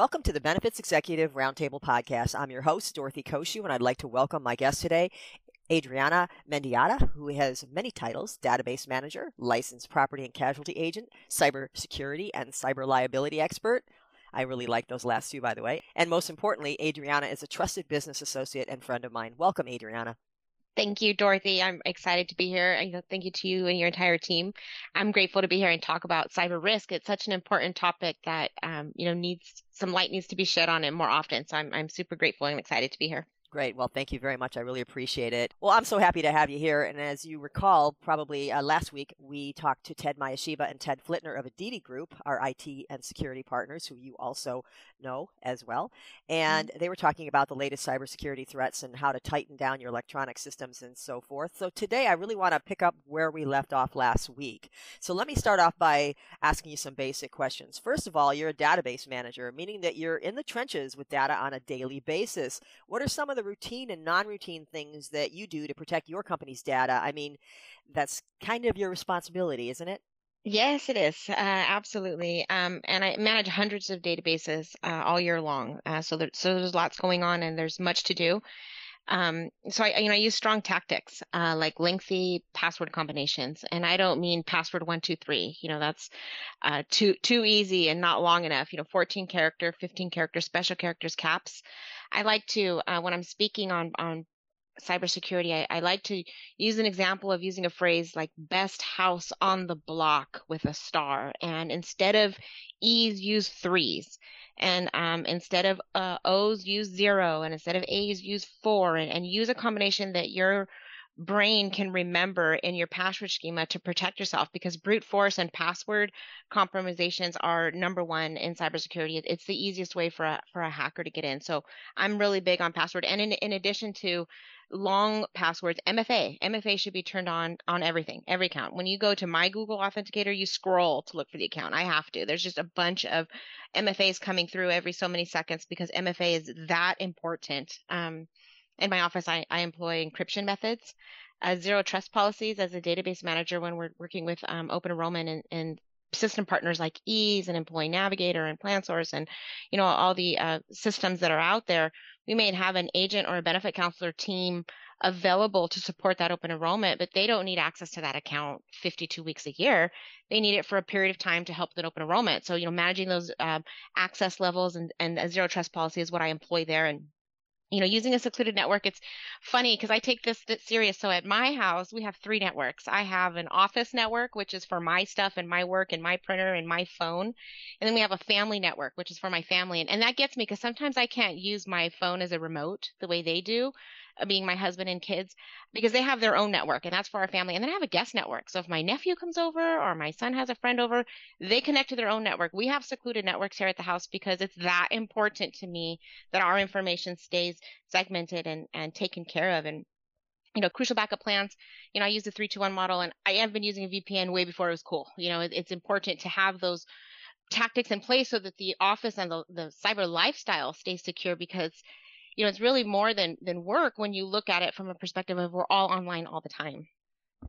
Welcome to the Benefits Executive Roundtable Podcast. I'm your host, Dorothy Cociu, and I'd like to welcome my guest today, Adriana Mendiata, who has many titles database manager, licensed property and casualty agent, cybersecurity and cyber liability expert. I really like those last two, by the way. And most importantly, Adriana is a trusted business associate and friend of mine. Welcome, Adriana. Thank you, Dorothy. I'm excited to be here. Thank you to you and your entire team. I'm grateful to be here and talk about cyber risk. It's such an important topic that um, you know needs some light needs to be shed on it more often. So I'm I'm super grateful and excited to be here. Great. Well, thank you very much. I really appreciate it. Well, I'm so happy to have you here. And as you recall, probably uh, last week, we talked to Ted Mayeshiba and Ted Flittner of Aditi Group, our IT and security partners, who you also know as well. And mm-hmm. they were talking about the latest cybersecurity threats and how to tighten down your electronic systems and so forth. So today, I really want to pick up where we left off last week. So let me start off by asking you some basic questions. First of all, you're a database manager, meaning that you're in the trenches with data on a daily basis. What are some of the the routine and non-routine things that you do to protect your company's data. I mean, that's kind of your responsibility, isn't it? Yes, it is. Uh, absolutely. Um, and I manage hundreds of databases uh, all year long. Uh, so, there, so there's lots going on and there's much to do. Um, so I, you know, I use strong tactics, uh, like lengthy password combinations, and I don't mean password one, two, three. You know, that's uh, too too easy and not long enough. You know, 14 character, 15 character, special characters, caps. I like to uh, when I'm speaking on on cybersecurity, I, I like to use an example of using a phrase like best house on the block with a star. And instead of E's, use threes. And um, instead of uh, O's, use zero. And instead of A's, use four. And, and use a combination that your brain can remember in your password schema to protect yourself because brute force and password compromisations are number one in cybersecurity. It's the easiest way for a, for a hacker to get in. So I'm really big on password. And in, in addition to long passwords, MFA. MFA should be turned on on everything, every account. When you go to my Google Authenticator, you scroll to look for the account. I have to. There's just a bunch of MFAs coming through every so many seconds because MFA is that important. Um, in my office, I, I employ encryption methods, uh, zero trust policies as a database manager when we're working with um, open enrollment and, and system partners like Ease and Employee Navigator and PlanSource and you know all the uh, systems that are out there. We may have an agent or a benefit counselor team available to support that open enrollment, but they don't need access to that account 52 weeks a year. They need it for a period of time to help with open enrollment. So you know managing those um, access levels and, and a zero trust policy is what I employ there and you know, using a secluded network, it's funny because I take this serious. So at my house, we have three networks. I have an office network, which is for my stuff and my work and my printer and my phone. And then we have a family network, which is for my family. And, and that gets me because sometimes I can't use my phone as a remote the way they do. Being my husband and kids because they have their own network and that's for our family. And then I have a guest network. So if my nephew comes over or my son has a friend over, they connect to their own network. We have secluded networks here at the house because it's that important to me that our information stays segmented and, and taken care of. And you know, crucial backup plans. You know, I use the 321 model and I have been using a VPN way before it was cool. You know, it, it's important to have those tactics in place so that the office and the, the cyber lifestyle stays secure because you know, it's really more than than work when you look at it from a perspective of we're all online all the time.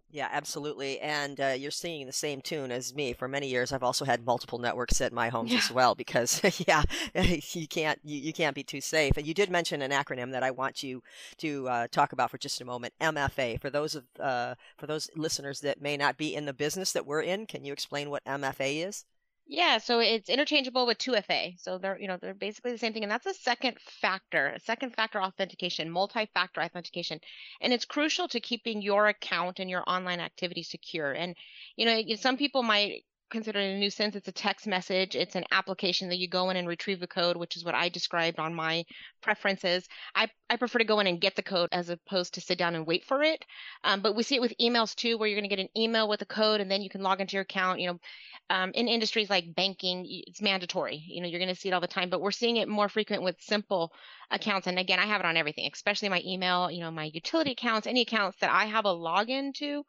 Yeah, absolutely. And uh, you're singing the same tune as me. For many years, I've also had multiple networks at my homes yeah. as well because, yeah, you can't you, you can't be too safe. And you did mention an acronym that I want you to uh, talk about for just a moment. MFA. For those of uh, for those listeners that may not be in the business that we're in, can you explain what MFA is? Yeah, so it's interchangeable with 2FA. So they're, you know, they're basically the same thing. And that's a second factor, a second factor authentication, multi-factor authentication. And it's crucial to keeping your account and your online activity secure. And, you know, some people might consider it a nuisance. It's a text message. It's an application that you go in and retrieve the code, which is what I described on my preferences. I, I prefer to go in and get the code as opposed to sit down and wait for it. Um, but we see it with emails too, where you're going to get an email with a code and then you can log into your account. You know, um, in industries like banking, it's mandatory. You know, you're going to see it all the time, but we're seeing it more frequent with simple accounts. And again, I have it on everything, especially my email, you know, my utility accounts, any accounts that I have a login to.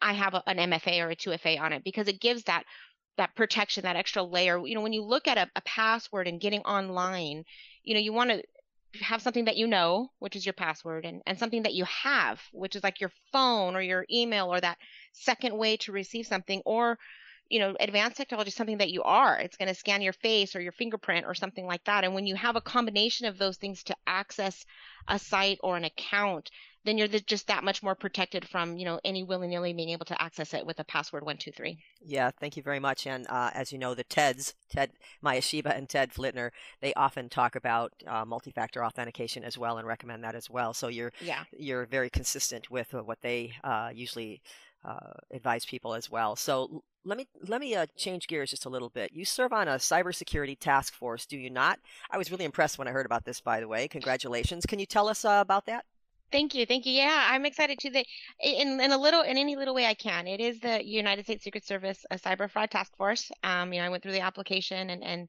I have a, an MFA or a 2FA on it because it gives that that protection, that extra layer. You know, when you look at a, a password and getting online, you know, you want to have something that you know, which is your password, and, and something that you have, which is like your phone or your email or that second way to receive something, or you know, advanced technology is something that you are. It's going to scan your face or your fingerprint or something like that. And when you have a combination of those things to access a site or an account, then you're just that much more protected from, you know, any willy-nilly being able to access it with a password one two three. Yeah, thank you very much. And uh, as you know, the TEDs, Ted Mayeshiba and Ted Flittner, they often talk about uh, multi-factor authentication as well and recommend that as well. So you're yeah. you're very consistent with what they uh, usually uh, advise people as well. So let me let me uh, change gears just a little bit. You serve on a cybersecurity task force, do you not? I was really impressed when I heard about this. By the way, congratulations! Can you tell us uh, about that? Thank you, thank you. Yeah, I'm excited too. That in in a little in any little way I can. It is the United States Secret Service a cyber fraud task force. Um, you know, I went through the application and and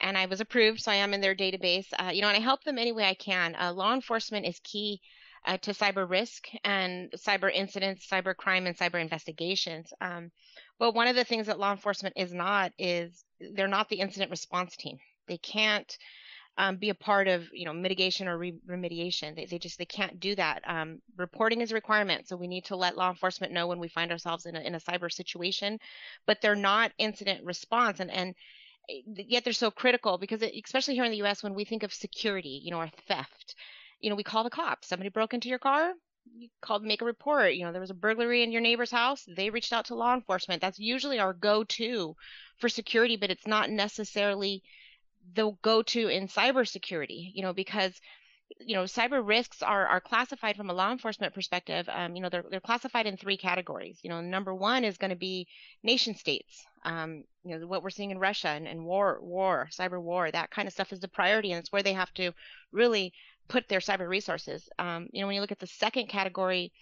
and I was approved, so I am in their database. Uh, you know, and I help them any way I can. Uh, law enforcement is key uh, to cyber risk and cyber incidents, cyber crime, and cyber investigations. Um, but one of the things that law enforcement is not is they're not the incident response team. They can't um, be a part of you know mitigation or re- remediation. They, they just they can't do that. Um, reporting is a requirement, so we need to let law enforcement know when we find ourselves in a, in a cyber situation, but they're not incident response and and eh, yet they're so critical because it, especially here in the U.S. when we think of security, you know, or theft, you know, we call the cops. Somebody broke into your car, you called make a report. You know, there was a burglary in your neighbor's house. They reached out to law enforcement. That's usually our go-to for security, but it's not necessarily the go-to in cybersecurity. You know, because you know cyber risks are are classified from a law enforcement perspective. Um, you know, they're they're classified in three categories. You know, number one is going to be nation states. Um, you know, what we're seeing in Russia and, and war, war, cyber war, that kind of stuff is the priority, and it's where they have to really put their cyber resources. Um, you know, when you look at the second category,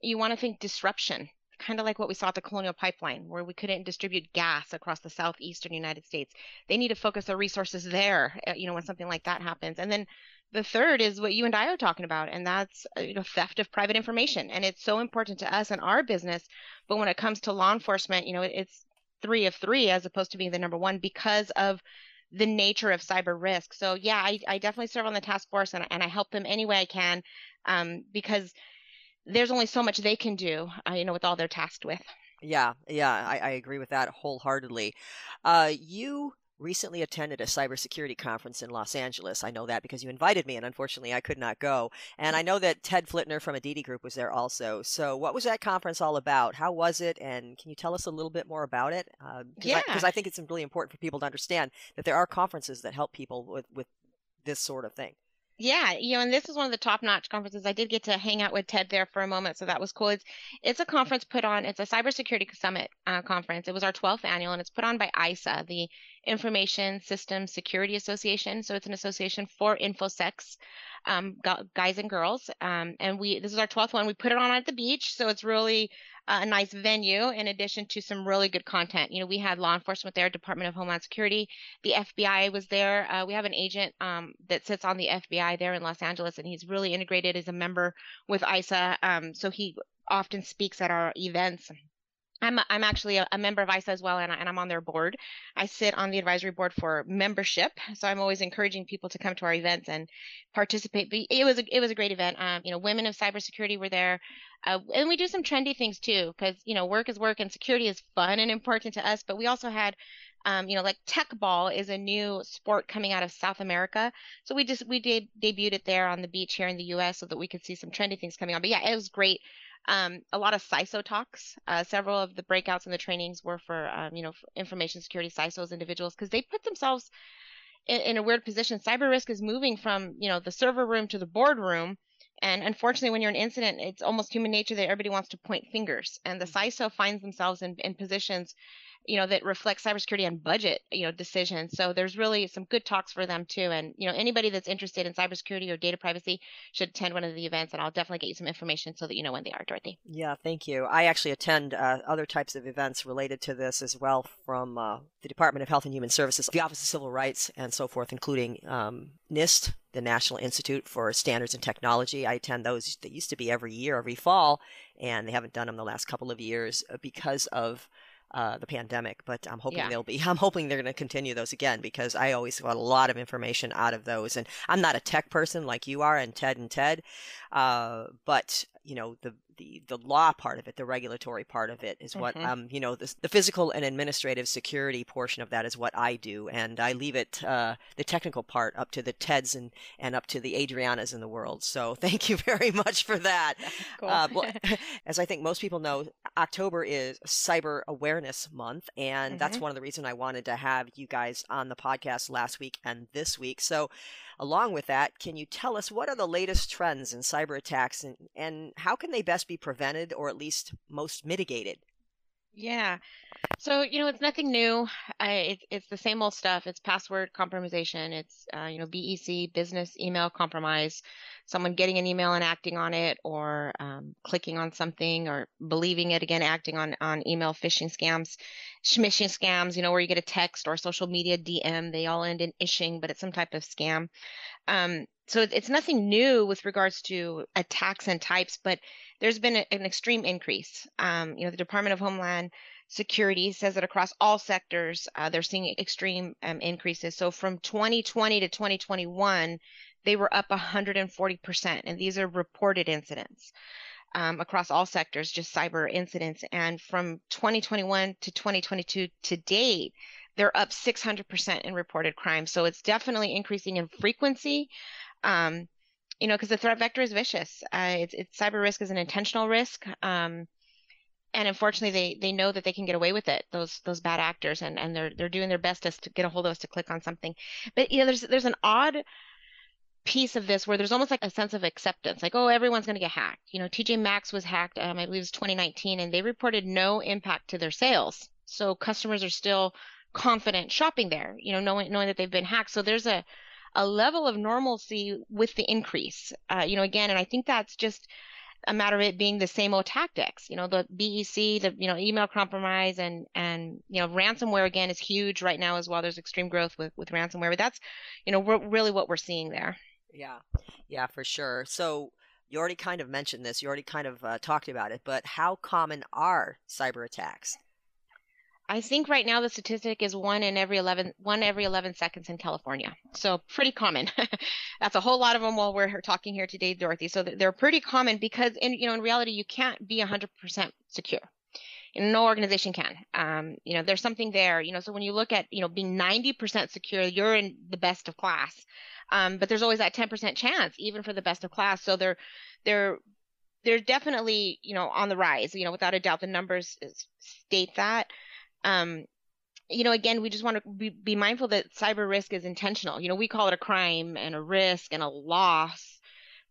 you want to think disruption, kind of like what we saw at the Colonial Pipeline, where we couldn't distribute gas across the southeastern United States. They need to focus their resources there, uh, you know, when something like that happens. And then the third is what you and I are talking about, and that's uh, you know theft of private information. And it's so important to us and our business. But when it comes to law enforcement, you know, it's three of three as opposed to being the number one because of the nature of cyber risk. So yeah, I, I definitely serve on the task force and, and I help them any way I can um, because there's only so much they can do, uh, you know, with all they're tasked with. Yeah, yeah, I, I agree with that wholeheartedly. Uh, you recently attended a cybersecurity conference in Los Angeles. I know that because you invited me, and unfortunately, I could not go. And I know that Ted Flittner from Aditi Group was there also. So, what was that conference all about? How was it? And can you tell us a little bit more about it? Uh, yeah. Because I, I think it's really important for people to understand that there are conferences that help people with, with this sort of thing. Yeah, you know, and this is one of the top-notch conferences. I did get to hang out with Ted there for a moment, so that was cool. It's it's a conference put on. It's a cybersecurity summit uh, conference. It was our 12th annual, and it's put on by ISSA, the Information Systems Security Association. So it's an association for infosecs, um, guys and girls. Um, and we this is our 12th one. We put it on at the beach, so it's really a nice venue in addition to some really good content. You know, we had law enforcement there, Department of Homeland Security, the FBI was there. Uh, we have an agent um, that sits on the FBI there in Los Angeles, and he's really integrated as a member with ISSA. Um, so he often speaks at our events. I'm I'm actually a, a, member of ISSA as well, and, I, I'm on their board. I sit on the advisory board for membership, so I'm always encouraging people to come to our events and participate. But it was a, it was a great event. Um, you know, women of cybersecurity were there, uh, and we do some trendy things too, because you know, work is work, and security is fun and important to us. But we also had um, you know, like tech ball is a new sport coming out of South America. So we just we did debuted it there on the beach here in the U.S. so that we could see some trendy things coming on. But yeah, it was great um, a lot of CISO talks. Uh, several of the breakouts and the trainings were for, um, you know, for information security CISOs individuals because they put themselves in, in, a weird position. Cyber risk is moving from, you know, the server room to the boardroom. And unfortunately, when you're an incident, it's almost human nature that everybody wants to point fingers. And the mm-hmm. CISO finds themselves in, in positions you know, that reflects cybersecurity and budget, you know, decisions. So there's really some good talks for them too. And, you know, anybody that's interested in cybersecurity or data privacy should attend one of the events and I'll definitely get you some information so that you know when they are, Dorothy. Yeah, thank you. I actually attend uh, other types of events related to this as well from uh, the Department of Health and Human Services, the Office of Civil Rights, and so forth, including um, NIST, the National Institute for Standards and Technology. I attend those. that used to be every year, every fall, and they haven't done them the last couple of years uh, because of uh, the pandemic, but I'm hoping yeah. they'll be. I'm hoping they're going to continue those again because I always got a lot of information out of those. And I'm not a tech person like you are, and Ted and Ted, uh, but you know the the the law part of it, the regulatory part of it, is what mm-hmm. um you know the, the physical and administrative security portion of that is what I do, and I leave it uh, the technical part up to the Teds and and up to the Adrianas in the world. So thank you very much for that. Cool. Uh, well, as I think most people know, October is Cyber Awareness Month, and mm-hmm. that's one of the reasons I wanted to have you guys on the podcast last week and this week. So. Along with that, can you tell us what are the latest trends in cyber attacks and, and how can they best be prevented or at least most mitigated? Yeah. So, you know, it's nothing new. I, it, it's the same old stuff. It's password compromisation. It's, uh, you know, BEC, business email compromise, someone getting an email and acting on it or um, clicking on something or believing it again, acting on, on email phishing scams, smishing scams, you know, where you get a text or a social media DM. They all end in ishing, but it's some type of scam. Um, so it's nothing new with regards to attacks and types, but there's been an extreme increase. Um, you know, the Department of Homeland Security says that across all sectors, uh, they're seeing extreme um, increases. So from 2020 to 2021, they were up 140%, and these are reported incidents. Um, across all sectors, just cyber incidents. And from 2021 to 2022 to date, they're up 600% in reported crime. So it's definitely increasing in frequency. Um, you know, because the threat vector is vicious. Uh, it's, it's cyber risk is an intentional risk. Um, and unfortunately, they, they know that they can get away with it. Those those bad actors, and, and they're they're doing their best to get a hold of us to click on something. But you know, there's there's an odd piece of this where there's almost like a sense of acceptance, like oh, everyone's going to get hacked. You know, TJ Maxx was hacked. Um, I believe it was 2019, and they reported no impact to their sales. So customers are still confident shopping there. You know, knowing knowing that they've been hacked. So there's a a level of normalcy with the increase. Uh, you know, again, and I think that's just a matter of it being the same old tactics. You know, the BEC, the you know email compromise, and and you know ransomware again is huge right now as well. There's extreme growth with with ransomware, but that's you know really what we're seeing there. Yeah, yeah, for sure. So you already kind of mentioned this. You already kind of uh, talked about it, but how common are cyber attacks? I think right now the statistic is one in every 11, one every 11 seconds in California. So pretty common. That's a whole lot of them while we're talking here today, Dorothy. So they're pretty common because in, you know, in reality, you can't be 100% secure. No organization can. Um, you know, there's something there, you know, so when you look at, you know, being 90% secure, you're in the best of class. Um, but there's always that 10% chance, even for the best of class. So they're, they're, they're definitely, you know, on the rise, you know, without a doubt, the numbers state that um, you know, again, we just want to be, be mindful that cyber risk is intentional. You know, we call it a crime and a risk and a loss,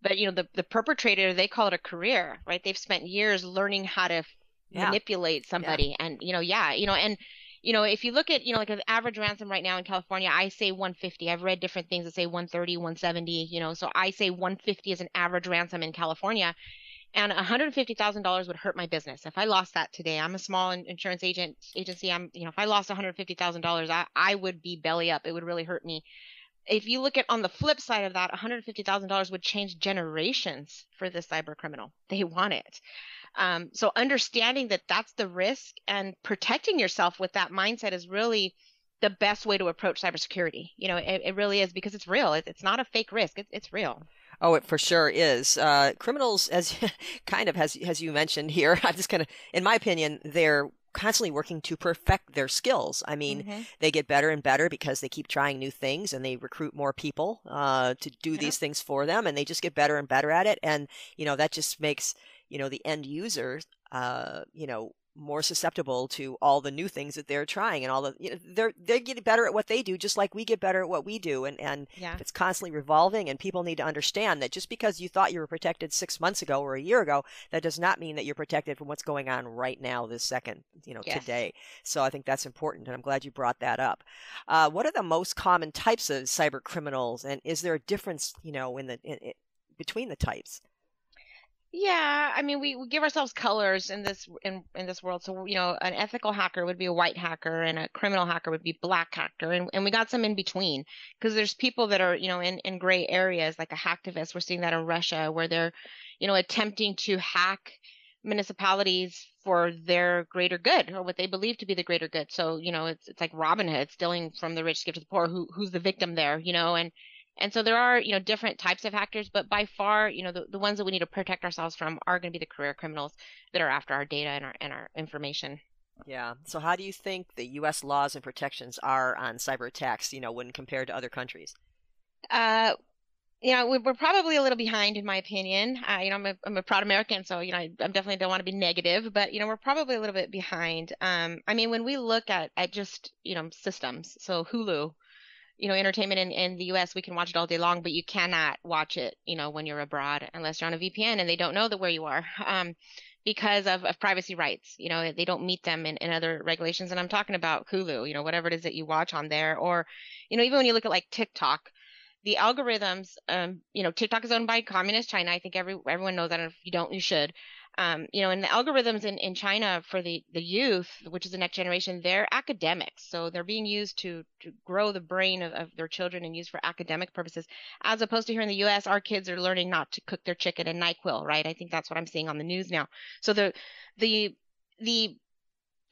but you know, the the perpetrator they call it a career, right? They've spent years learning how to yeah. manipulate somebody, yeah. and you know, yeah, you know, and you know, if you look at, you know, like an average ransom right now in California, I say 150. I've read different things that say 130, 170, you know, so I say 150 is an average ransom in California and $150,000 would hurt my business. If I lost that today, I'm a small insurance agent agency. I'm, you know, if I lost $150,000, I, I would be belly up. It would really hurt me. If you look at on the flip side of that, $150,000 would change generations for the cyber criminal. They want it. Um, so understanding that that's the risk and protecting yourself with that mindset is really the best way to approach cybersecurity. You know, it, it really is because it's real. It, it's not a fake risk. It, it's real. Oh, it for sure is. Uh, criminals, as kind of as as you mentioned here, I'm just kind of, in my opinion, they're constantly working to perfect their skills. I mean, mm-hmm. they get better and better because they keep trying new things and they recruit more people uh, to do yeah. these things for them, and they just get better and better at it. And you know that just makes you know the end user, uh, you know, more susceptible to all the new things that they're trying and all the you know they're they get better at what they do just like we get better at what we do and and yeah. it's constantly revolving and people need to understand that just because you thought you were protected 6 months ago or a year ago that does not mean that you're protected from what's going on right now this second you know yes. today so i think that's important and i'm glad you brought that up uh, what are the most common types of cyber criminals and is there a difference you know in the in, in, between the types yeah, I mean, we, we give ourselves colors in this in in this world. So you know, an ethical hacker would be a white hacker, and a criminal hacker would be black hacker, and and we got some in between because there's people that are you know in in gray areas like a hacktivist. We're seeing that in Russia where they're you know attempting to hack municipalities for their greater good or what they believe to be the greater good. So you know, it's it's like Robin Hood stealing from the rich to give to the poor. Who who's the victim there? You know, and and so there are, you know, different types of hackers, but by far, you know, the, the ones that we need to protect ourselves from are going to be the career criminals that are after our data and our and our information. Yeah. So how do you think the U.S. laws and protections are on cyber attacks? You know, when compared to other countries? Uh, you know, we're probably a little behind, in my opinion. Uh, you know, I'm a, I'm a proud American, so you know, I, I definitely don't want to be negative, but you know, we're probably a little bit behind. Um, I mean, when we look at at just you know systems, so Hulu, you know, entertainment in, in the US, we can watch it all day long, but you cannot watch it, you know, when you're abroad unless you're on a VPN and they don't know that where you are. Um, because of, of privacy rights, you know, they don't meet them in, in other regulations. And I'm talking about Hulu, you know, whatever it is that you watch on there, or, you know, even when you look at like TikTok, the algorithms, um, you know, TikTok is owned by communist China. I think every everyone knows that. If you don't, you should um, you know, and the algorithms in, in China for the, the youth, which is the next generation, they're academics. So they're being used to, to grow the brain of, of their children and used for academic purposes, as opposed to here in the US, our kids are learning not to cook their chicken in NyQuil, right? I think that's what I'm seeing on the news now. So the, the, the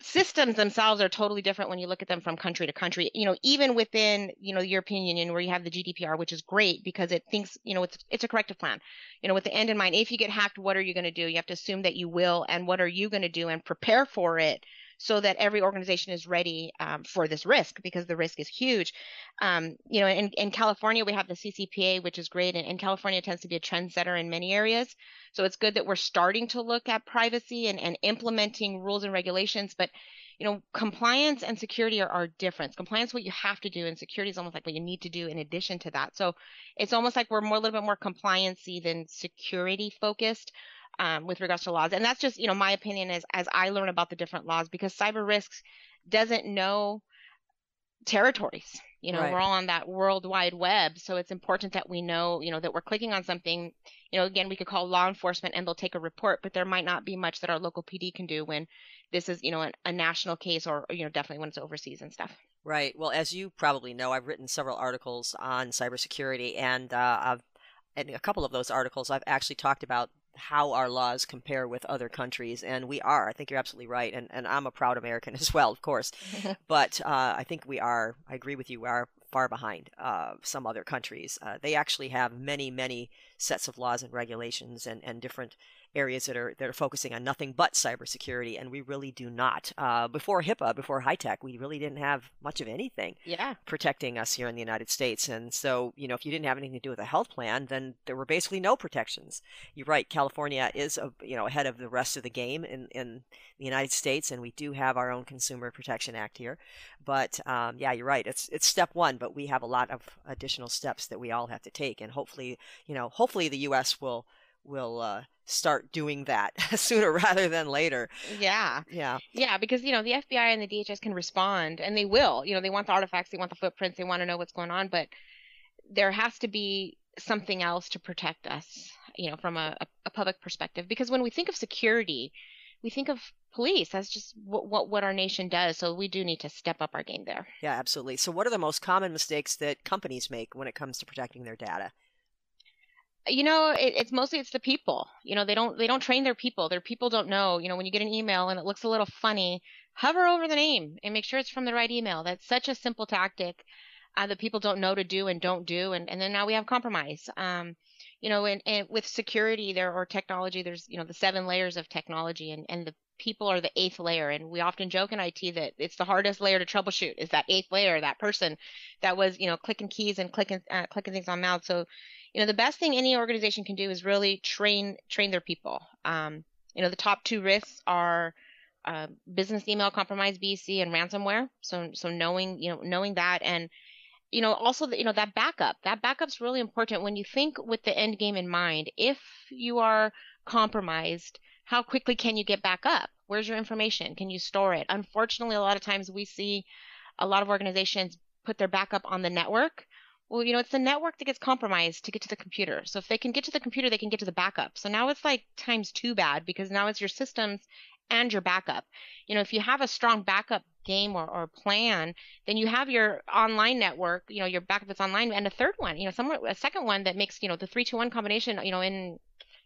systems themselves are totally different when you look at them from country to country. You know even within you know the european union where you have the gdpr which is great because it thinks you know it's it's a corrective plan. You know with the end in mind if you get hacked what are you going to do? You have to assume that you will and what are you going to do and prepare for it so that every organization is ready um, for this risk because the risk is huge. Um, you know, in, in California, we have the CCPA, which is great, and, and California tends to be a trendsetter in many areas. So it's good that we're starting to look at privacy and, and implementing rules and regulations. But you know, compliance and security are, are different. Compliance what you have to do, and security is almost like what you need to do in addition to that. So it's almost like we're more a little bit more compliancy than security focused um, with regards to laws. And that's just, you know, my opinion is as I learn about the different laws because cyber risks doesn't know territories. You know, right. we're all on that world wide web. So it's important that we know, you know, that we're clicking on something. You know, again, we could call law enforcement and they'll take a report, but there might not be much that our local PD can do when this is, you know, a, a national case or, you know, definitely when it's overseas and stuff. Right. Well, as you probably know, I've written several articles on cybersecurity, and uh, I've in a couple of those articles, I've actually talked about how our laws compare with other countries, and we are. I think you're absolutely right, and and I'm a proud American as well, of course. but uh, I think we are. I agree with you. We are far behind uh, some other countries. Uh, they actually have many, many sets of laws and regulations and, and different areas that are that are focusing on nothing but cybersecurity, and we really do not. Uh, before HIPAA, before HITECH, we really didn't have much of anything yeah. protecting us here in the United States. And so, you know, if you didn't have anything to do with a health plan, then there were basically no protections. You're right. California is, a, you know, ahead of the rest of the game in in the United States, and we do have our own Consumer Protection Act here. But um, yeah, you're right. It's it's step one, but we have a lot of additional steps that we all have to take, and hopefully, you know, hopefully the U.S. will will uh, start doing that sooner rather than later. Yeah. Yeah. Yeah, because you know the FBI and the DHS can respond, and they will. You know, they want the artifacts, they want the footprints, they want to know what's going on, but there has to be something else to protect us. You know, from a, a public perspective, because when we think of security, we think of police. That's just what, what what our nation does. So we do need to step up our game there. Yeah, absolutely. So, what are the most common mistakes that companies make when it comes to protecting their data? You know it, it's mostly it's the people you know they don't they don't train their people. Their people don't know you know when you get an email and it looks a little funny hover over the name and make sure it's from the right email. That's such a simple tactic uh, that people don't know to do and don't do and, and then now we have compromise. Um, you know and, and with security there or technology there's you know the seven layers of technology and, and the people are the eighth layer and we often joke in IT that it's the hardest layer to troubleshoot is that eighth layer that person that was you know clicking keys and clicking uh, clicking things on mouse so you know the best thing any organization can do is really train train their people um, you know the top two risks are uh, business email compromise, BEC, and ransomware. So so knowing you know knowing that and you know also the, you know that backup that backup's really important when you think with the end game in mind. If you are compromised, how quickly can you get back up? Where's your information? Can you store it? Unfortunately, a lot of times we see a lot of organizations put their backup on the network. Well, you know, it's the network that gets compromised to get to the computer. So if they can get to the computer, they can get to the backup. So now it's like times two bad because now it's your systems and your backup. You know, if you have a strong backup game or, or plan, then you have your online network, you know, your backup that's online, and a third one, you know, somewhere a second one that makes, you know, the three two one combination, you know, in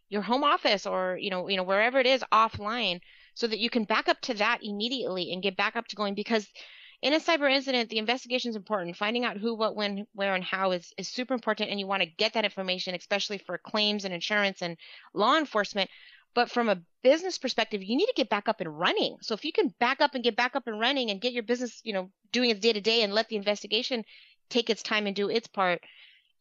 your home office or you know, you know, wherever it is offline, so that you can back up to that immediately and get back up to going because in a cyber incident, the investigation is important. Finding out who, what, when, where, and how is, is super important, and you want to get that information, especially for claims and insurance and law enforcement. But from a business perspective, you need to get back up and running. So if you can back up and get back up and running and get your business, you know, doing its day to day and let the investigation take its time and do its part,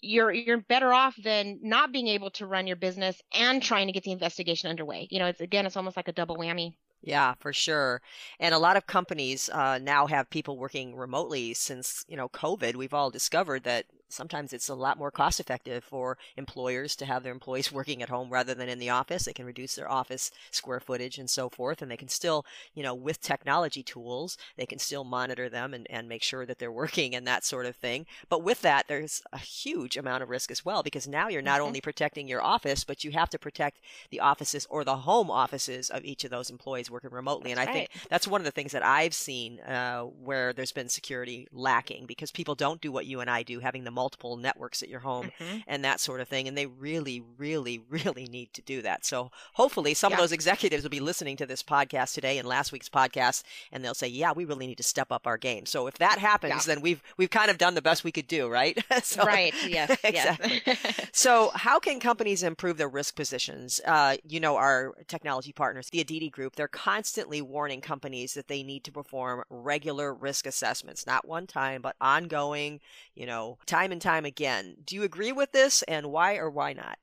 you're you're better off than not being able to run your business and trying to get the investigation underway. You know, it's again, it's almost like a double whammy. Yeah, for sure. And a lot of companies uh, now have people working remotely since, you know, COVID. We've all discovered that sometimes it's a lot more cost effective for employers to have their employees working at home rather than in the office. They can reduce their office square footage and so forth. And they can still, you know, with technology tools, they can still monitor them and, and make sure that they're working and that sort of thing. But with that, there's a huge amount of risk as well because now you're not mm-hmm. only protecting your office, but you have to protect the offices or the home offices of each of those employees working remotely. That's and I right. think that's one of the things that I've seen uh, where there's been security lacking because people don't do what you and I do, having the multiple networks at your home mm-hmm. and that sort of thing. And they really, really, really need to do that. So hopefully some yeah. of those executives will be listening to this podcast today and last week's podcast and they'll say, yeah, we really need to step up our game. So if that happens, yeah. then we've, we've kind of done the best we could do, right? so, right. Yes. exactly. so how can companies improve their risk positions? Uh, you know, our technology partners, the Aditi Group, they're constantly warning companies that they need to perform regular risk assessments, not one time, but ongoing, you know, time and time again. Do you agree with this and why or why not?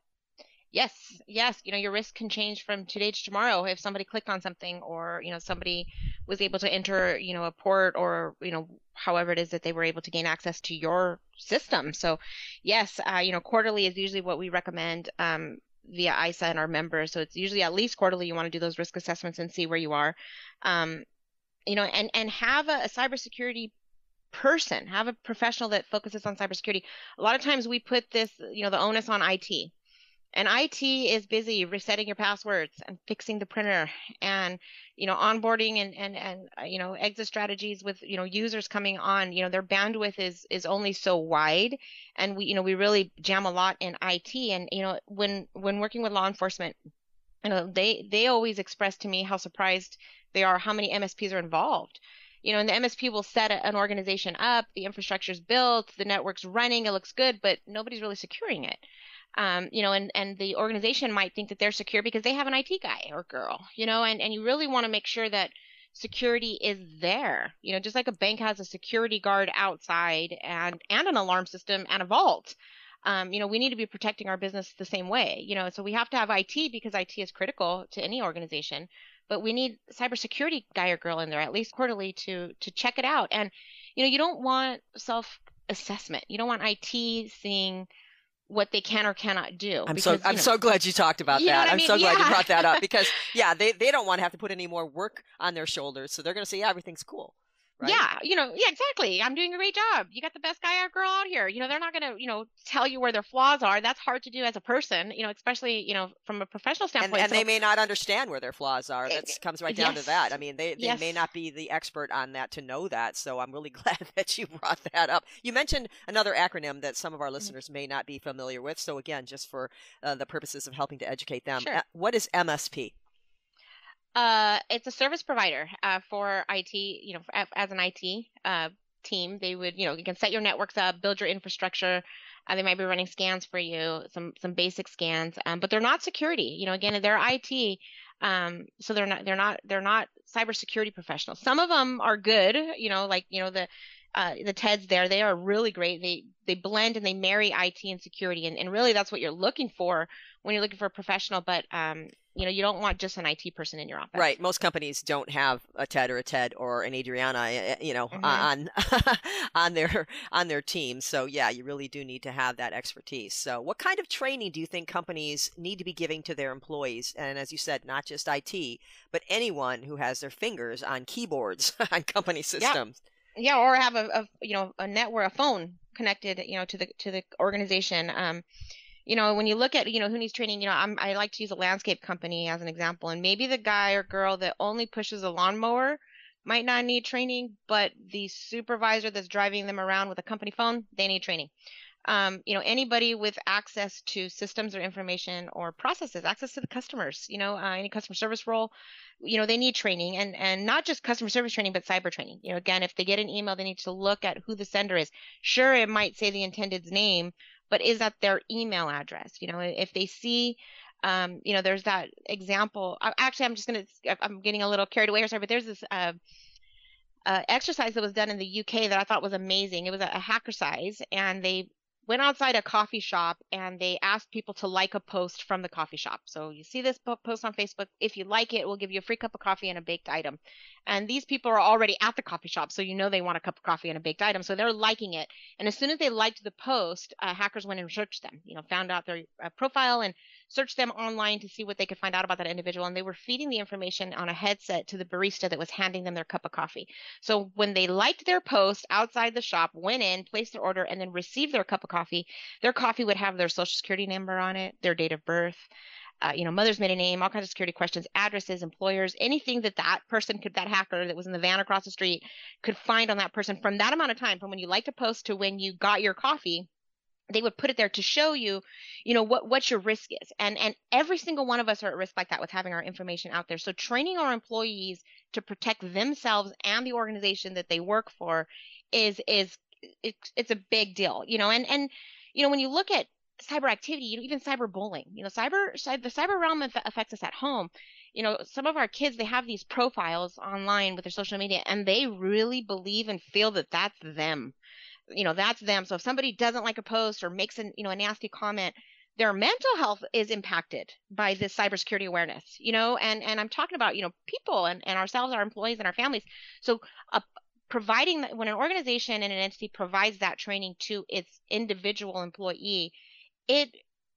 Yes, yes. You know, your risk can change from today to tomorrow if somebody clicked on something or, you know, somebody was able to enter, you know, a port or, you know, however it is that they were able to gain access to your system. So, yes, uh, you know, quarterly is usually what we recommend um, via ISSA and our members. So it's usually at least quarterly you want to do those risk assessments and see where you are. Um, you know, and, and have a, a cybersecurity person, have a professional that focuses on cybersecurity. A lot of times we put this, you know, the onus on IT. And IT is busy resetting your passwords and fixing the printer and, you know, onboarding and, and, and, uh, you know, exit strategies with, you know, users coming on, you know, their bandwidth is, is only so wide. And we, you know, we really jam a lot in IT. And, you know, when, when working with law enforcement, you know, they, they always express to me how surprised they are how many MSPs are involved you know, and the MSP will set an organization up, the infrastructure is built, the network's running, it looks good, but nobody's really securing it. Um, you know, and, and the organization might think that they're secure because they have an IT guy or girl, you know, and, and you really want to make sure that security is there. You know, just like a bank has a security guard outside and, and an alarm system and a vault. Um, you know, we need to be protecting our business the same way, you know, so we have to have IT because IT is critical to any organization but we need cybersecurity guy or girl in there at least quarterly to to check it out. And you know, you don't want self assessment. You don't want IT seeing what they can or cannot do. I'm because, so I'm know, so glad you talked about that. I'm mean? so glad yeah. you brought that up because yeah, they they don't want to have to put any more work on their shoulders, so they're going to say yeah, everything's cool. Right? Yeah, you know, yeah, exactly. I'm doing a great job. You got the best guy or girl out here. You know, they're not going to, you know, tell you where their flaws are. That's hard to do as a person, you know, especially, you know, from a professional standpoint. And, and so, they may not understand where their flaws are. That comes right down yes. to that. I mean, they, they yes. may not be the expert on that to know that. So I'm really glad that you brought that up. You mentioned another acronym that some of our mm-hmm. listeners may not be familiar with. So again, just for uh, the purposes of helping to educate them, sure. uh, what is MSP? Uh, it's a service provider uh, for IT. You know, as an IT uh, team, they would, you know, you can set your networks up, build your infrastructure. Uh, they might be running scans for you, some some basic scans, um, but they're not security. You know, again, they're IT, um, so they're not they're not they're not cybersecurity professionals. Some of them are good. You know, like you know the uh, the TEDs there, they are really great. They they blend and they marry IT and security, and, and really that's what you're looking for when you're looking for a professional. But um, You know, you don't want just an IT person in your office. Right. Most companies don't have a Ted or a Ted or an Adriana, eh, eh, you know, mm-hmm. on on their on their team. So yeah, you really do need to have that expertise. So what kind of training do you think companies need to be giving to their employees? And as you said, not just IT, but anyone who has their fingers on keyboards on company systems. Yeah, yeah or have a, a you know a network, a phone connected, you know, to the to the organization. Um, you know, when you look at, you know, who needs training, you know, I'm, I like to use a landscape company as an example, and maybe the guy or girl that only pushes a lawnmower might not need training, but the supervisor that's driving them around with a company phone, they need training. Um, you know, anybody with access to systems or information or processes, access to the customers, you know, uh, any customer service role, you know, they need training and, and not just customer service training, but cyber training. You know, again, if they get an email, they need to look at who the sender is. Sure, it might say the intended's name, but is that their email address? You know, if they see, um, you know, there's that example. Actually, I'm just gonna, I'm getting a little carried away or sorry, but there's this uh, uh, exercise that was done in the UK that I thought was amazing. It was a, a hackercise, and they went outside a coffee shop and they asked people to like a post from the coffee shop. So you see this post on Facebook. If you like it, we'll give you a free cup of coffee and a baked item. And these people are already at the coffee shop, so you know they want a cup of coffee and a baked item. So they're liking it. And as soon as they liked the post, uh, hackers went and searched them. You know, found out their uh, profile and searched them online to see what they could find out about that individual. And they were feeding the information on a headset to the barista that was handing them their cup of coffee. So when they liked their post outside the shop, went in, placed their order, and then received their cup of coffee, their coffee would have their social security number on it, their date of birth, uh, you know, mother's maiden name, all kinds of security questions, addresses, employers, anything that that person could, that hacker that was in the van across the street could find on that person from that amount of time, from when you liked a post to when you got your coffee, they would put it there to show you, you know, what, what your risk is. And, and every single one of us are at risk like that with having our information out there. So training our employees to protect themselves and the organization that they work for is, is, it's, it's a big deal, you know, and, and, you know, when you look at cyber activity, you know, even cyber bullying. You know, cyber, the cyber realm affects us at home. You know, some of our kids they have these profiles online with their social media, and they really believe and feel that that's them. You know, that's them. So if somebody doesn't like a post or makes an you know a nasty comment, their mental health is impacted by this cybersecurity awareness. You know, and and I'm talking about you know people and and ourselves, our employees, and our families. So uh, providing that when an organization and an entity provides that training to its individual employee it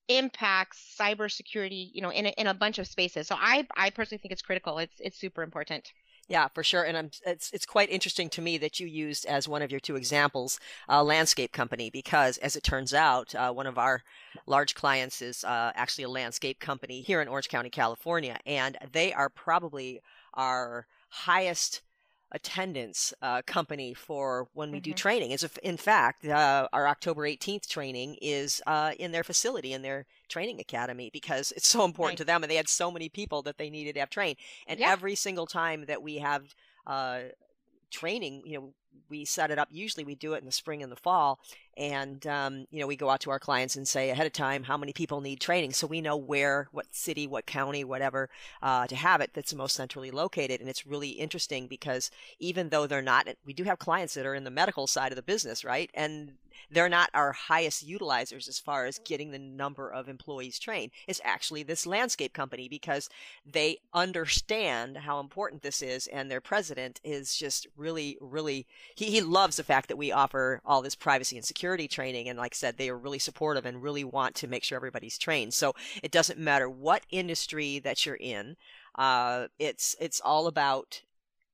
impacts cybersecurity, you know, in a, in a bunch of spaces. So I I personally think it's critical. It's it's super important. Yeah, for sure. And I'm, it's it's quite interesting to me that you used as one of your two examples a landscape company because, as it turns out, uh, one of our large clients is uh, actually a landscape company here in Orange County, California, and they are probably our highest attendance uh, company for when we mm-hmm. do training. As if, in fact, uh, our October 18th training is uh, in their facility, in their training academy, because it's so important right. to them. And they had so many people that they needed to have trained. And yeah. every single time that we have uh, training, you know, we set it up. Usually we do it in the spring and the fall. And, um, you know, we go out to our clients and say ahead of time how many people need training. So we know where, what city, what county, whatever, uh, to have it that's most centrally located. And it's really interesting because even though they're not, we do have clients that are in the medical side of the business, right? And they're not our highest utilizers as far as getting the number of employees trained. It's actually this landscape company because they understand how important this is, and their president is just really, really he, he loves the fact that we offer all this privacy and security training. And like I said, they are really supportive and really want to make sure everybody's trained. So it doesn't matter what industry that you're in. Uh, it's it's all about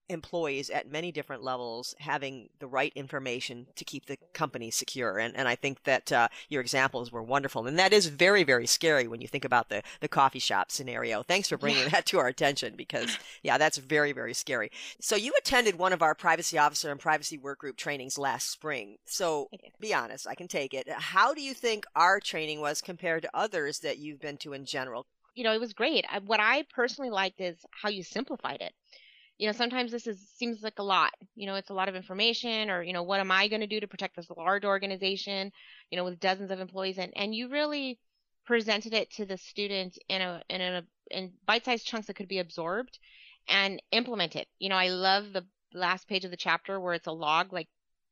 employees at many different levels having the right information to keep the company secure. And, and I think that uh, your examples were wonderful. And that is very, very scary when you think about the, the coffee shop scenario. Thanks for bringing yeah. that to our attention because, yeah, that's very, very scary. So you attended one of our privacy officer and privacy work group trainings last spring. So be honest, I can take it. How do you think our training was compared to others that you've been to in general? You know, it was great. What I personally liked is how you simplified it you know sometimes this is seems like a lot you know it's a lot of information or you know what am i going to do to protect this large organization you know with dozens of employees and and you really presented it to the student in a in a in bite-sized chunks that could be absorbed and implement it you know i love the last page of the chapter where it's a log like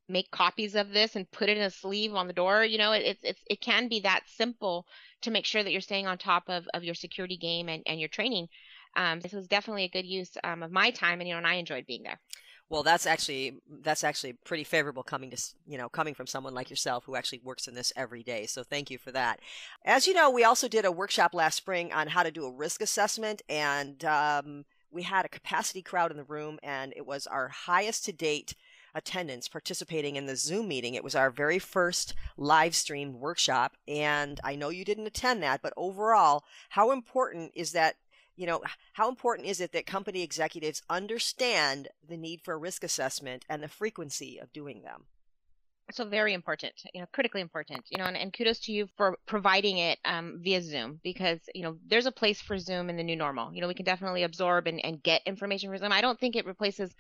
make copies of this and put it in a sleeve on the door. You know, it's it's it can be that simple to make sure that you're staying on top of, of your security game and, and your training. Um, this was definitely a good use um, of my time, and you know, and I enjoyed being there. Well, that's actually that's actually pretty favorable coming to you know coming from someone like yourself who actually works in this every day. So thank you for that. As you know, we also did a workshop last spring on how to do a risk assessment, and um, we had a capacity crowd in the room, and it was our highest to date attendance participating in the Zoom meeting. It was our very first live streamed workshop, and I know you didn't attend that, but overall, how important is that you know, how important is it that company executives understand the need for risk assessment and the frequency of doing them? So very important, you know, critically important, you know, and, and kudos to you for providing it um, via Zoom because, you know, there's a place for Zoom in the new normal. You know, we can definitely absorb and, and get information from Zoom. I don't think it replaces,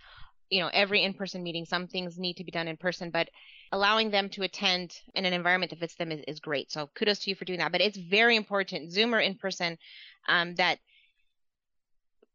you know, every in-person meeting. Some things need to be done in person, but allowing them to attend in an environment that fits them is, is great. So kudos to you for doing that. But it's very important, Zoom or in person, um, that –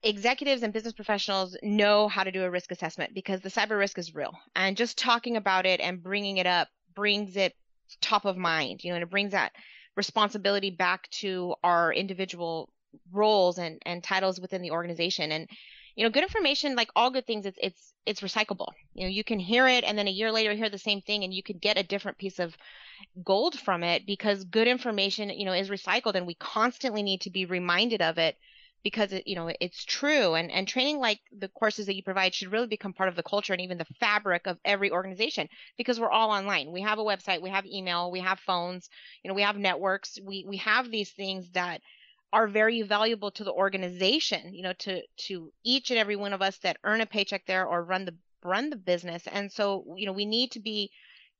executives and business professionals know how to do a risk assessment because the cyber risk is real. And just talking about it and bringing it up brings it top of mind, you know, and it brings that responsibility back to our individual roles and, and titles within the organization. And, you know, good information, like all good things, it's, it's, it's recyclable. You know, you can hear it and then a year later hear the same thing and you could get a different piece of gold from it because good information, you know, is recycled and we constantly need to be reminded of it because it, you know it's true. And and training like the courses that you provide should really become part of the culture and even the fabric of every organization because we're all online. We have a website we have email we have phones you know we have networks. We we have these things that are very valuable to the organization you know to to each and every one of us that earn a paycheck there or run the run the business. And so you know we need to be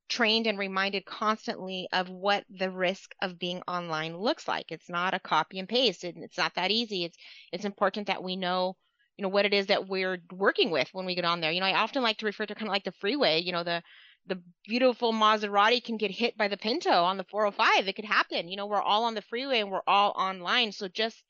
trained and reminded constantly of what the risk of being online looks like. It's not a copy and paste. and It's not that easy. It's it's important that we know, you know, what it is that we're working with when we get on there. You know, I often like to refer to kind of like the freeway. You know, the the beautiful Maserati can get hit by the Pinto on the 405. It could happen. You know, we're all on the freeway and we're all online. So just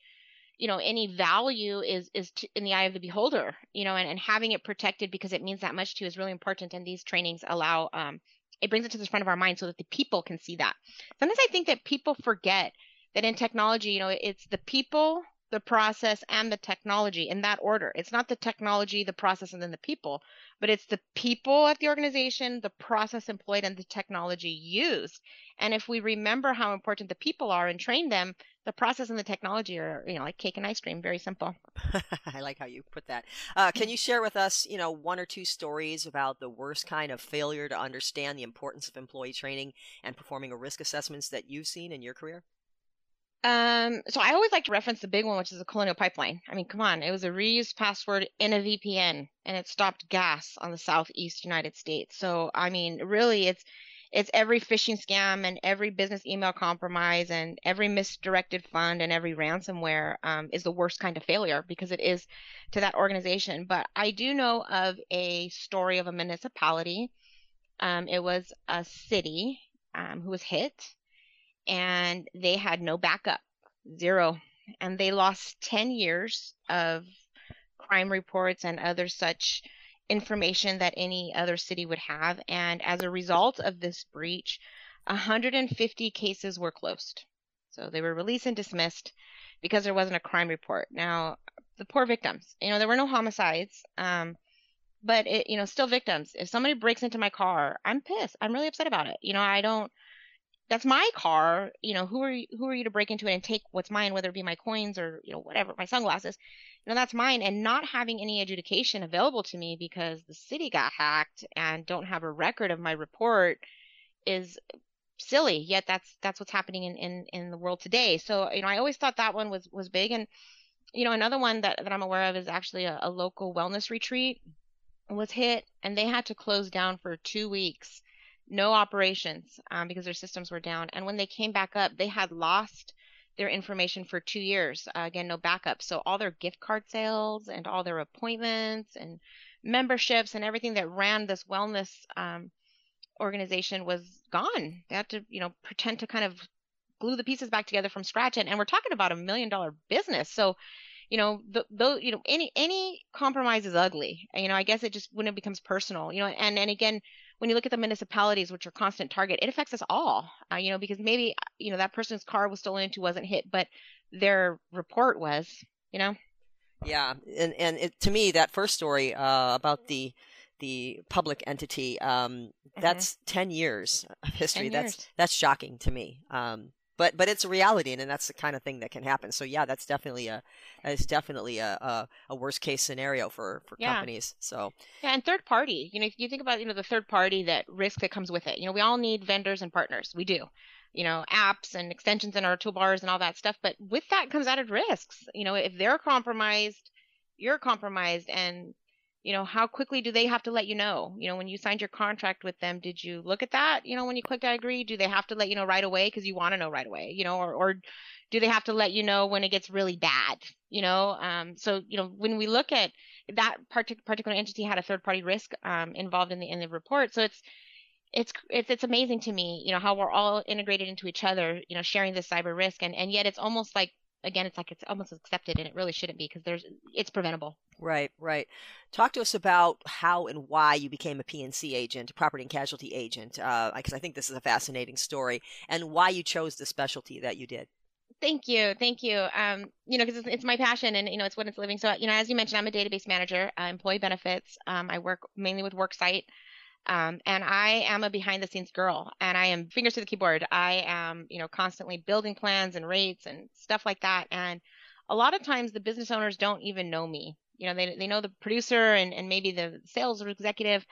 you know any value is is to, in the eye of the beholder you know and, and having it protected because it means that much to you is really important and these trainings allow um, it brings it to the front of our mind so that the people can see that. Sometimes I think that people forget that in technology, you know, it's the people, the process, and the technology in that order. It's not the technology, the process, and then the people, but it's the people at the organization, the process employed, and the technology used. And if we remember how important the people are and train them, the process and the technology are, you know, like cake and ice cream, very simple. I like how you put that. Uh, can you share with us, you know, one or two stories about the worst kind of failure to understand the importance of employee training and performing a risk assessments that you've seen in your career? Um, so I always like to reference the big one, which is the Colonial Pipeline. I mean, come on, it was a reused password in a VPN, and it stopped gas on the southeast United States. So I mean, really, it's it's every phishing scam and every business email compromise and every misdirected fund and every ransomware um, is the worst kind of failure because it is to that organization. But I do know of a story of a municipality. Um, it was a city um, who was hit and they had no backup, zero. And they lost 10 years of crime reports and other such information that any other city would have. And as a result of this breach, 150 cases were closed. So they were released and dismissed because there wasn't a crime report. Now, the poor victims, you know, there were no homicides, um, but it, you know, still victims. If somebody breaks into my car, I'm pissed. I'm really upset about it. You know, I don't. That's my car. You know, who are you, who are you to break into it and take what's mine, whether it be my coins or you know whatever, my sunglasses? You know, that's mine. And not having any adjudication available to me because the city got hacked and don't have a record of my report is silly. Yet that's that's what's happening in, in, in the world today. So, you know, I always thought that one was, was big. And, you know, another one that, that I'm aware of is actually a, a local wellness retreat was hit and they had to close down for two weeks no operations um, because their systems were down. And when they came back up, they had lost their information for two years. Uh, again, no backup. So all their gift card sales and all their appointments and memberships and everything that ran this wellness um, organization was gone. They had to, you know, pretend to kind of glue the pieces back together from scratch. And, and we're talking about a million dollar business. So, you know, the, you know, any, any compromise is ugly. You know, I guess it just when it becomes personal, you know, and, and again, when you look at the municipalities, which are constant target, it affects us all. Uh, you know, because maybe you know that person's car was stolen into wasn't hit, but their report was. You know. Yeah, and and it, to me, that first story uh, about the the public entity, um, mm-hmm. that's ten years of history. That's that's shocking to me. Um, but but it's a reality, and, and that's the kind of thing that can happen. So yeah, that's definitely a it's definitely a, a, a worst case scenario for for yeah. companies. So yeah, and third party. You know, if you think about you know the third party that risk that comes with it. You know, we all need vendors and partners. We do. You know, apps and extensions in our toolbars and all that stuff. But with that comes added risks. You know, if they're compromised, you're compromised, and you know how quickly do they have to let you know? You know when you signed your contract with them did you look at that you know when you clicked i agree do they have to let you know right away? Because you want to know right away you know or, or do they have to let you know when it gets really bad you know? Um, so you know when we look at that part- particular entity had a third party risk um, involved in the in the report. So it's it's it's it's amazing to me you know how we're all integrated into each other you know sharing this cyber risk. And and yet it's almost like again it's like it's almost accepted and it really shouldn't be because there's it's preventable. Right right. Talk to us about how and why you became a P&C agent property and casualty agent Uh, because uh, i think this is a fascinating story and why you chose the specialty that you did. Thank you thank you. Um, you know because it's, it's, my passion and you know it's what it's living. So you know as you mentioned i'm a database manager uh, employee benefits. Um, i work mainly with worksite um, and I am a behind the scenes girl and I am fingers to the keyboard. I am, you know, constantly building plans and rates and stuff like that. And a lot of times the business owners don't even know me. You know, they, they know the producer and, and maybe the sales executive.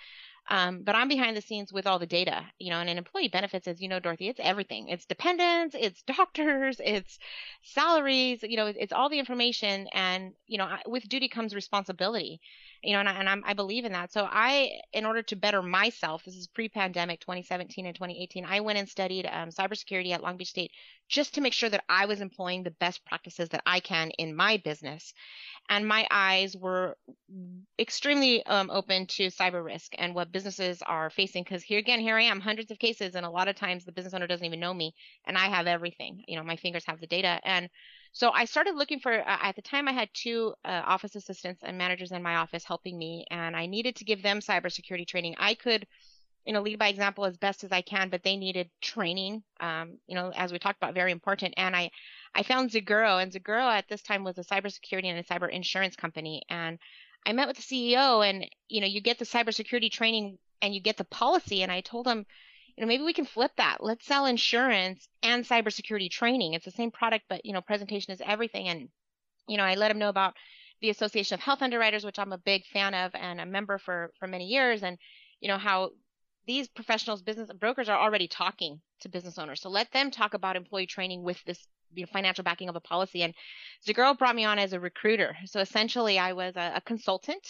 Um, but I'm behind the scenes with all the data, you know, and in employee benefits, as you know, Dorothy, it's everything. It's dependents, it's doctors, it's salaries, you know, it's all the information. And, you know, with duty comes responsibility you know, and, I, and I'm, I believe in that. So I, in order to better myself, this is pre-pandemic, 2017 and 2018, I went and studied um, cybersecurity at Long Beach State just to make sure that I was employing the best practices that I can in my business. And my eyes were extremely um, open to cyber risk and what businesses are facing. Because here again, here I am, hundreds of cases, and a lot of times the business owner doesn't even know me, and I have everything. You know, my fingers have the data, and so I started looking for, uh, at the time, I had two uh, office assistants and managers in my office helping me, and I needed to give them cybersecurity training. I could, you know, lead by example as best as I can, but they needed training, um, you know, as we talked about, very important. And I, I found Zeguro, and Zeguro at this time was a cybersecurity and a cyber insurance company. And I met with the CEO, and, you know, you get the cybersecurity training and you get the policy. And I told him, you know, maybe we can flip that. Let's sell insurance and cybersecurity training. It's the same product, but you know, presentation is everything. And you know, I let them know about the Association of Health Underwriters, which I'm a big fan of and a member for for many years, and you know how these professionals, business brokers are already talking to business owners. So let them talk about employee training with this you know, financial backing of a policy. And Zeguro brought me on as a recruiter. So essentially, I was a, a consultant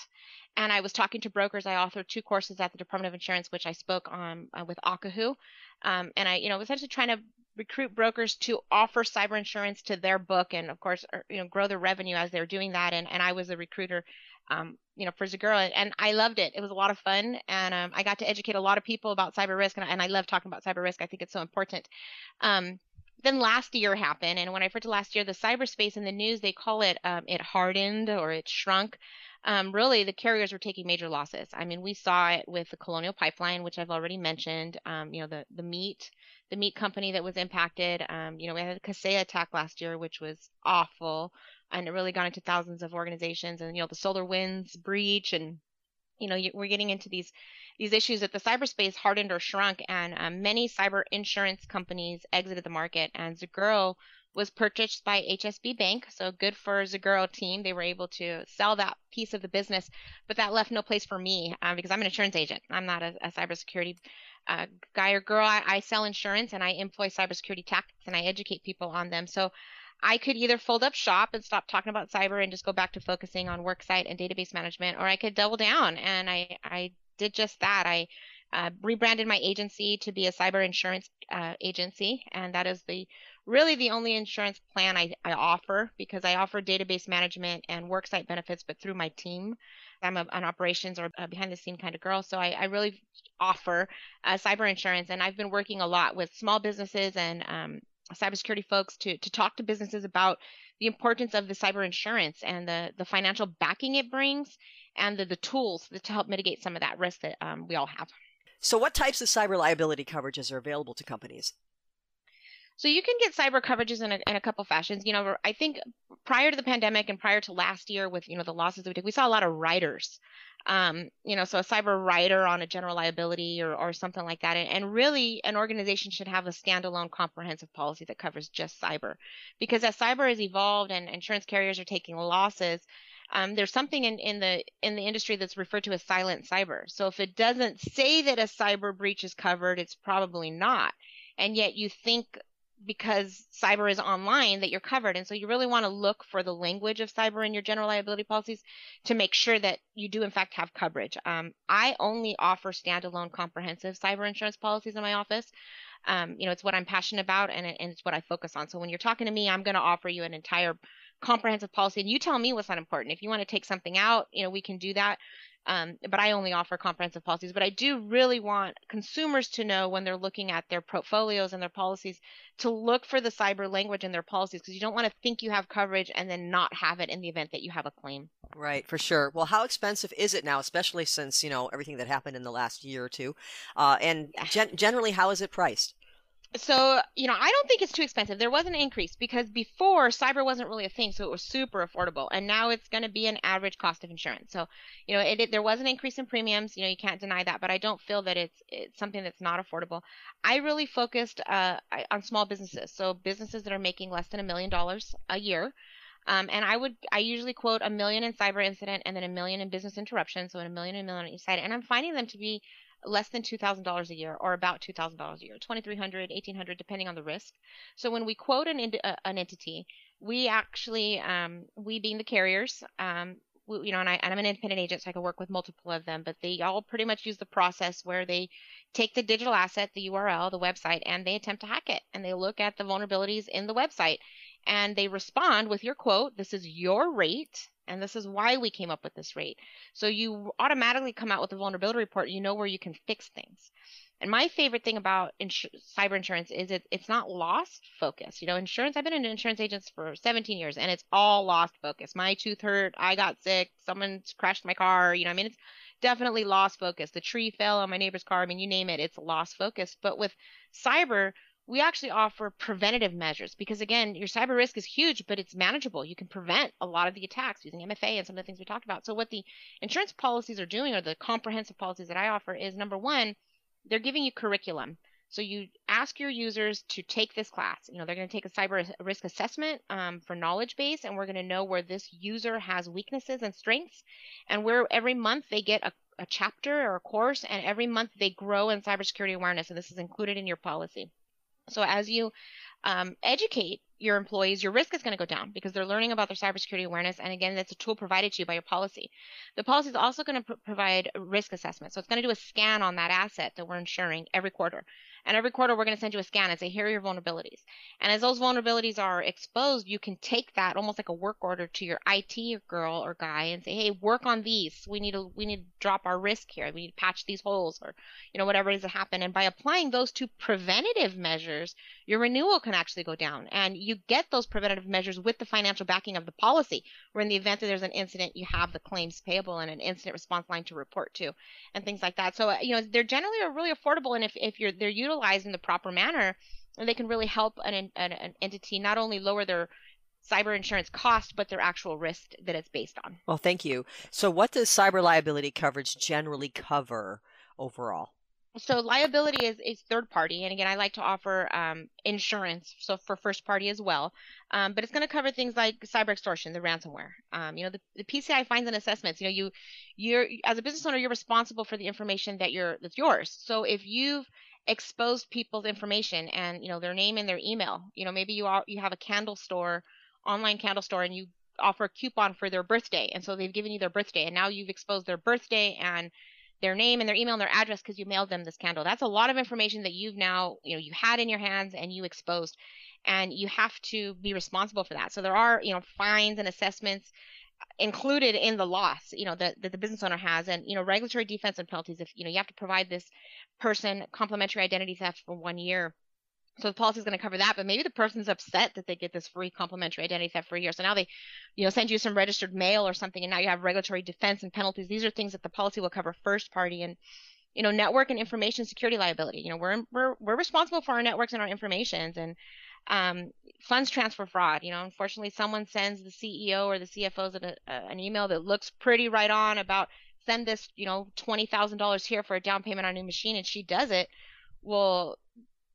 and I was talking to brokers. I authored two courses at the Department of Insurance, which I spoke on uh, with Akahu, um, and I, you know, was essentially trying to recruit brokers to offer cyber insurance to their book, and of course, er, you know, grow their revenue as they're doing that. And and I was a recruiter, um, you know, for Zeguro, and I loved it. It was a lot of fun, and um, I got to educate a lot of people about cyber risk, and, and I love talking about cyber risk. I think it's so important. Um, then last year happened, and when I referred to last year, the cyberspace in the news, they call it um, it hardened or it shrunk um, really the carriers were taking major losses. I mean, we saw it with the Colonial Pipeline, which I've already mentioned. Um, you know, the the meat the meat company that was impacted. Um, you know, we had the Kaseya attack last year, which was awful, and it really got into thousands of organizations. And you know, the SolarWinds breach, and you know, we're getting into these these issues that the cyberspace hardened or shrunk, and um, many cyber insurance companies exited the market. And Zeguro was purchased by HSB Bank. So good for Zeguro team. They were able to sell that piece of the business, but that left no place for me um, because I'm an insurance agent. I'm not a, a cybersecurity uh, guy or girl. I, I sell insurance and I employ cybersecurity tactics and I educate people on them. So I could either fold up shop and stop talking about cyber and just go back to focusing on worksite and database management, or I could double down. And I, I did just that. I uh, rebranded my agency to be a cyber insurance uh, agency, and that is the really the only insurance plan I, I offer because I offer database management and worksite benefits, but through my team. I'm a, an operations or behind the scene kind of girl, so I, I really offer uh, cyber insurance, and I've been working a lot with small businesses and um, cybersecurity folks to to talk to businesses about the importance of the cyber insurance and the the financial backing it brings, and the the tools to help mitigate some of that risk that um, we all have. So, what types of cyber liability coverages are available to companies? So you can get cyber coverages in a, in a couple fashions. You know, I think prior to the pandemic and prior to last year with, you know, the losses that we took, we saw a lot of riders. Um, you know, so a cyber rider on a general liability or, or something like that. And, and really an organization should have a standalone comprehensive policy that covers just cyber. Because as cyber has evolved and insurance carriers are taking losses, um, there's something in, in the in the industry that's referred to as silent cyber. So if it doesn't say that a cyber breach is covered, it's probably not. And yet you think because cyber is online that you're covered. And so you really want to look for the language of cyber in your general liability policies to make sure that you do in fact have coverage. Um, I only offer standalone comprehensive cyber insurance policies in my office. Um, you know, it's what I'm passionate about and, and it's what I focus on. So when you're talking to me, I'm going to offer you an entire comprehensive policy and you tell me what's not important. If you want to take something out, you know, we can do that. Um, but I only offer comprehensive policies. But I do really want consumers to know when they're looking at their portfolios and their policies to look for the cyber language in their policies because you don't want to think you have coverage and then not have it in the event that you have a claim. Right, for sure. Well, how expensive is it now, especially since you know everything that happened in the last year or two? Uh, and gen- generally, how is it priced? So you know i don't think it's too expensive there was an increase because before cyber wasn't really a thing so it was super affordable and now it's going to be an average cost of insurance so you know it, it, there was an increase in premiums you know you can't deny that but i don't feel that it's it's something that's not affordable i really focused uh, on small businesses so businesses that are making less than a million dollars a year um, and I would, I usually quote a million in cyber incident and then a million in business interruption. So a million and a million on each side. And I'm finding them to be less than $2,000 a year or about $2,000 a year, 2300 1800 depending on the risk. So when we quote an, uh, an entity, we actually, um, we being the carriers, um, we, you know, and, I, and I'm an independent agent, so I can work with multiple of them, but they all pretty much use the process where they take the digital asset, the URL, the website, and they attempt to hack it. And they look at the vulnerabilities in the website and they respond with your quote, this is your rate and this is why we came up with this rate. So you automatically come out with a vulnerability report. You know where you can fix things. And my favorite thing about cyber insurance is it, it's not loss focus. You know, insurance, I've been an insurance agent for 17 years and it's all loss focus. My tooth hurt. I got sick. Someone crashed my car. You know, I mean, it's definitely loss focus. The tree fell on my neighbor's car. I mean, you name it, it's loss focus. But with cyber, we actually offer preventative measures because again your cyber risk is huge but it's manageable. You can prevent a lot of the attacks using mfa and some of the things we talked about. So what the insurance policies are doing or the comprehensive policies that i offer is number one they're giving you curriculum. So you ask your users to take this class. You know they're going to take a cyber risk assessment um, for knowledge base and we're going to know where this user has weaknesses and strengths. And where every month they get a a chapter or a course, and every month they grow in cybersecurity awareness, and this is included in your policy. So as you um, educate your employees, your risk is going to go down because they're learning about their cybersecurity awareness. And again, that's a tool provided to you by your policy. The policy is also going to pr- provide risk assessment. So it's going to do a scan on that asset that we're insuring every quarter. And every quarter, we're going to send you a scan and say, here are your vulnerabilities. And as those vulnerabilities are exposed, you can take that almost like a work order to your IT girl or guy and say, hey, work on these. We need to we need to drop our risk here. We need to patch these holes or you know whatever it is that happen. And by applying those two preventative measures, your renewal can actually go down. And you get those preventative measures with the financial backing of the policy, where in the event that there's an incident, you have the claims payable and an incident response line to report to, and things like that. So uh, you know they're generally really affordable, and if if you're they're utilized utilized in the proper manner, and they can really help an, an, an entity not only lower their cyber insurance cost, but their actual risk that it's based on. Well, thank you. So, what does cyber liability coverage generally cover overall? So liability is, is third party, and again, I like to offer um, insurance, so for first party as well. Um, but it's going to cover things like cyber extortion, the ransomware. Um, you know, the, the PCI finds and assessments. You know, you you're as a business owner, you're responsible for the information that you're that's yours. So if you've expose people's information and you know their name and their email. You know, maybe you are you have a candle store, online candle store, and you offer a coupon for their birthday, and so they've given you their birthday, and now you've exposed their birthday and their name and their email and their address because you mailed them this candle. That's a lot of information that you've now you know you had in your hands and you exposed, and you have to be responsible for that. So there are you know fines and assessments included in the loss, you know, that, that the business owner has, and you know, regulatory defense and penalties. If you know, you have to provide this person complimentary identity theft for one year. So the policy is going to cover that, but maybe the person's upset that they get this free complimentary identity theft for a year. So now they, you know, send you some registered mail or something, and now you have regulatory defense and penalties. These are things that the policy will cover first party, and you know, network and information security liability. You know, we're we're we're responsible for our networks and our informations and um, funds transfer fraud. You know, unfortunately, someone sends the CEO or the CFOs an, an email that looks pretty right on about send this, you know, twenty thousand dollars here for a down payment on a new machine, and she does it. Well,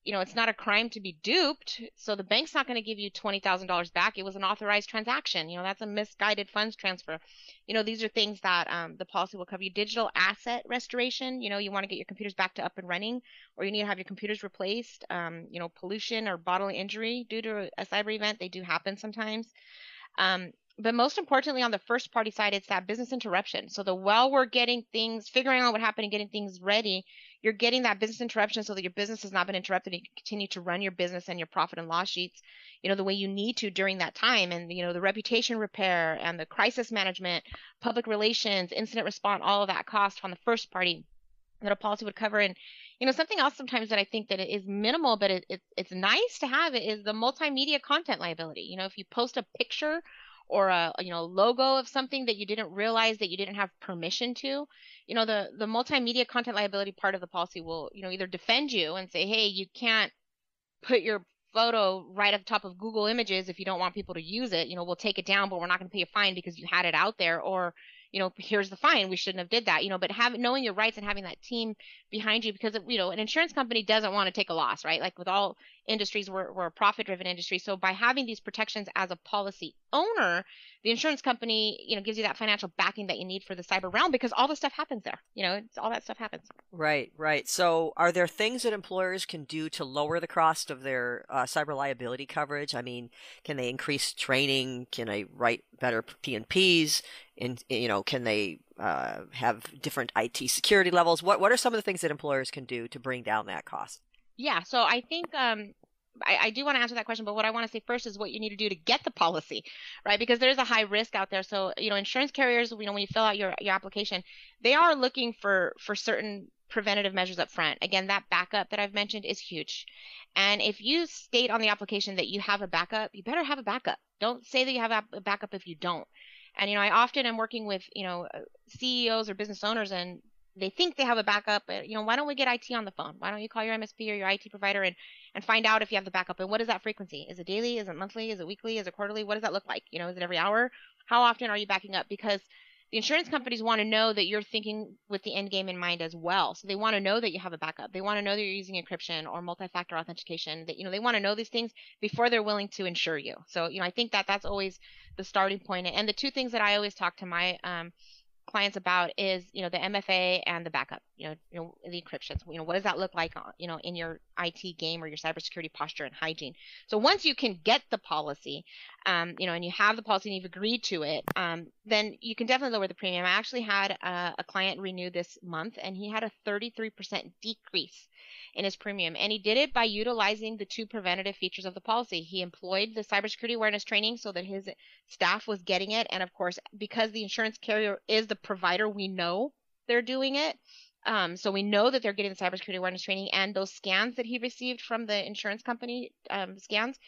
you know, it's not a crime to be duped. So the bank's not going to give you $20,000 back. It was an authorized transaction. You know, that's a misguided funds transfer. You know, these are things that um, the policy will cover you. Digital asset restoration. You know, you want to get your computers back to up and running, or you need to have your computers replaced. Um, you know, pollution or bodily injury due to a cyber event. They do happen sometimes. Um, but most importantly, on the first party side, it's that business interruption. So the while we're getting things, figuring out what happened and getting things ready, you're getting that business interruption so that your business has not been interrupted and you can continue to run your business and your profit and loss sheets, you know, the way you need to during that time. And, you know, the reputation repair and the crisis management, public relations, incident response, all of that cost on the first party that a policy would cover. And, you know, something else sometimes that I think that is minimal, but it, it, it's nice to have it is the multimedia content liability. You know, if you post a picture or a you know logo of something that you didn't realize that you didn't have permission to you know the the multimedia content liability part of the policy will you know either defend you and say hey you can't put your photo right at the top of Google Images if you don't want people to use it. You know we'll take it down but we're not going to pay a fine because you had it out there. Or you know, here's the fine. We shouldn't have did that, you know, but having knowing your rights and having that team behind you because, you know, an insurance company doesn't want to take a loss, right? Like with all industries, we're, we're a profit driven industry. So by having these protections as a policy owner, the insurance company, you know, gives you that financial backing that you need for the cyber realm because all the stuff happens there. You know, all that stuff happens. Right, right. So are there things that employers can do to lower the cost of their uh, cyber liability coverage? I mean, can they increase training? Can they write better P&Ps? And, you know, can they uh, have different IT security levels? What, what are some of the things that employers can do to bring down that cost? Yeah, so I think um, I, I, do want to answer that question, but what I want to say first is what you need to do to get the policy, right? Because there's a high risk out there. So, you know, insurance carriers, you know, when you fill out your, your application, they are looking for, for certain preventative measures up front. Again, that backup that I've mentioned is huge. And if you state on the application that you have a backup, you better have a backup. Don't say that you have a backup if you don't. And you know, I often am working with you know uh, CEOs or business owners, and they think they have a backup. You know, why don't we get IT on the phone? Why don't you call your MSP or your IT provider and, and find out if you have the backup? And what is that frequency? Is it daily? Is it monthly? Is it weekly? Is it quarterly? What does that look like? You know, is it every hour? How often are you backing up? Because the insurance companies want to know that you're thinking with the end game in mind as well. So they want to know that you have a backup. They want to know that you're using encryption or multi-factor authentication. That you know they want to know these things before they're willing to insure you. So you know I think that that's always the starting point. And the two things that I always talk to my um, clients about is you know the MFA and the backup. You know, you know the encryptions. You know, what does that look like? Uh, you know, in your IT game or your cybersecurity posture and hygiene. So once you can get the policy, um, you know, and you have the policy and you've agreed to it, um, then you can definitely lower the premium. I actually had a, a client renew this month, and he had a 33% decrease in his premium. And he did it by utilizing the two preventative features of the policy. He employed the cybersecurity awareness training so that his staff was getting it. And of course, because the insurance carrier is the provider, we know they're doing it. Um, so we know that they're getting the cybersecurity awareness training and those scans that he received from the insurance company um, scans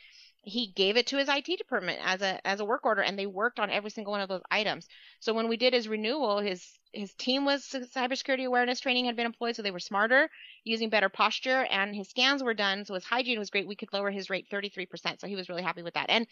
he gave it to his IT department as a as a work order and they worked on every single one of those items. So when we did his renewal, his his team was cybersecurity awareness training had been employed so they were smarter, using better posture and his scans were done so his hygiene was great. We could lower his rate 33%. So he was really happy with that. And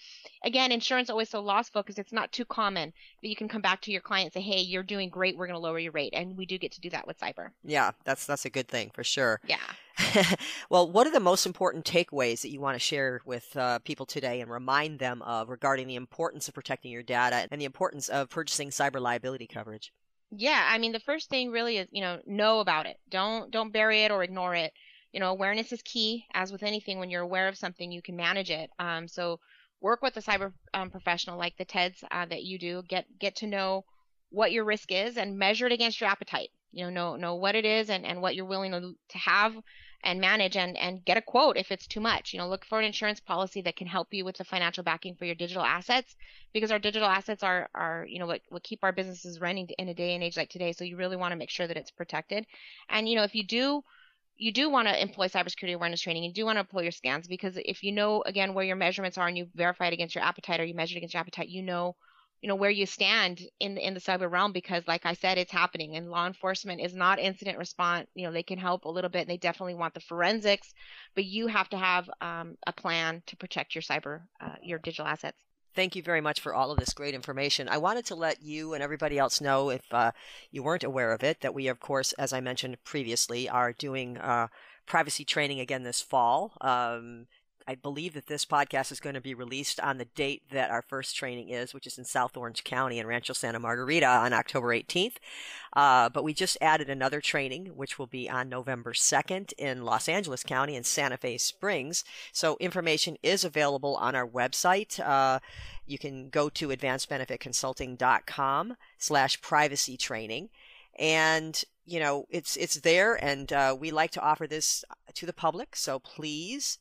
again, insurance always so loss focused. It's not too common that you can come back to your client and say, "Hey, you're doing great. We're going to lower your rate." And we do get to do that with cyber. Yeah, that's that's a good thing for sure. Yeah. well, what are the most important takeaways that you want to share with uh, people today and remind them of regarding the importance of protecting your data and the importance of purchasing cyber liability coverage? Yeah, I mean, the first thing really is, you know, know about it. Don't don't bury it or ignore it. You know, awareness is key. As with anything, when you're aware of something, you can manage it. Um, so work with a cyber um, professional like the TEDS uh, that you do. Get get to know what your risk is and measure it against your appetite. You know, know know what it is and, and what you're willing to, to have and manage and, and get a quote if it's too much. You know, look for an insurance policy that can help you with the financial backing for your digital assets because our digital assets are, are you know, what, what keep our businesses running in a day and age like today. So you really want to make sure that it's protected. And, you know, if you do, you do want to employ cybersecurity awareness training. You do want to employ your scans because if you know, again, where your measurements are and you verify it against your appetite or you measure against your appetite, you know you know where you stand in in the cyber realm because like i said it's happening and law enforcement is not incident response you know they can help a little bit and they definitely want the forensics but you have to have um, a plan to protect your cyber uh, your digital assets Thank you very much for all of this great information. I wanted to let you and everybody else know, if uh, you weren't aware of it, that we, of course, as I mentioned previously, are doing uh, privacy training again this fall. Um, I believe that this podcast is going to be released on the date that our first training is, which is in South Orange County in Rancho Santa Margarita on October 18th. Uh, but we just added another training, which will be on November 2nd in Los Angeles County in Santa Fe Springs. So information is available on our website. Uh, you can go to advancedbenefitconsulting.com slash privacy training. And you know it's it's there and uh, we like to offer this to the public so please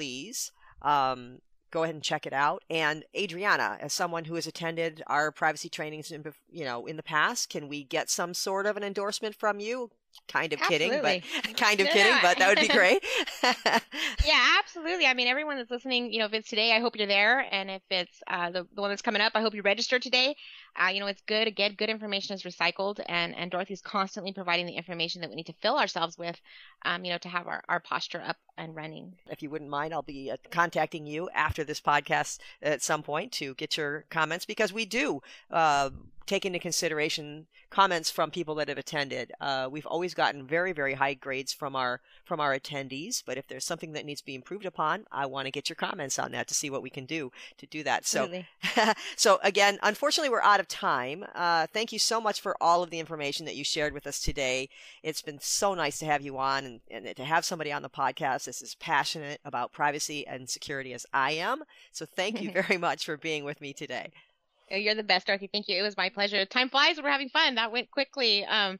please um, go ahead and check it out. And Adriana, as someone who has attended our privacy trainings in, you know, in the past, can we get some sort of an endorsement from you? Kind of absolutely. kidding, but kind of yeah. kidding, but that would be great. yeah, absolutely. I mean, everyone that's listening, you know, if it's today, I hope you're there, and if it's uh, the the one that's coming up, I hope you register today. Uh, you know, it's good. Again, good information is recycled, and and Dorothy's constantly providing the information that we need to fill ourselves with, um, you know, to have our, our posture up and running. If you wouldn't mind, I'll be uh, contacting you after this podcast at some point to get your comments because we do uh, take into consideration comments from people that have attended. Uh, we've always gotten very, very high grades from our from our attendees, but if there's something that needs to be improved upon, I want to get your comments on that to see what we can do to do that. So, so again, unfortunately, we're out of time. Uh, thank you so much for all of the information that you shared with us today. It's been so nice to have you on and, and to have somebody on the podcast that's as passionate about privacy and security as I am. So, thank you very much for being with me today. Oh, you're the best, Dorothy. Thank you. It was my pleasure. Time flies. We're having fun. That went quickly. Um,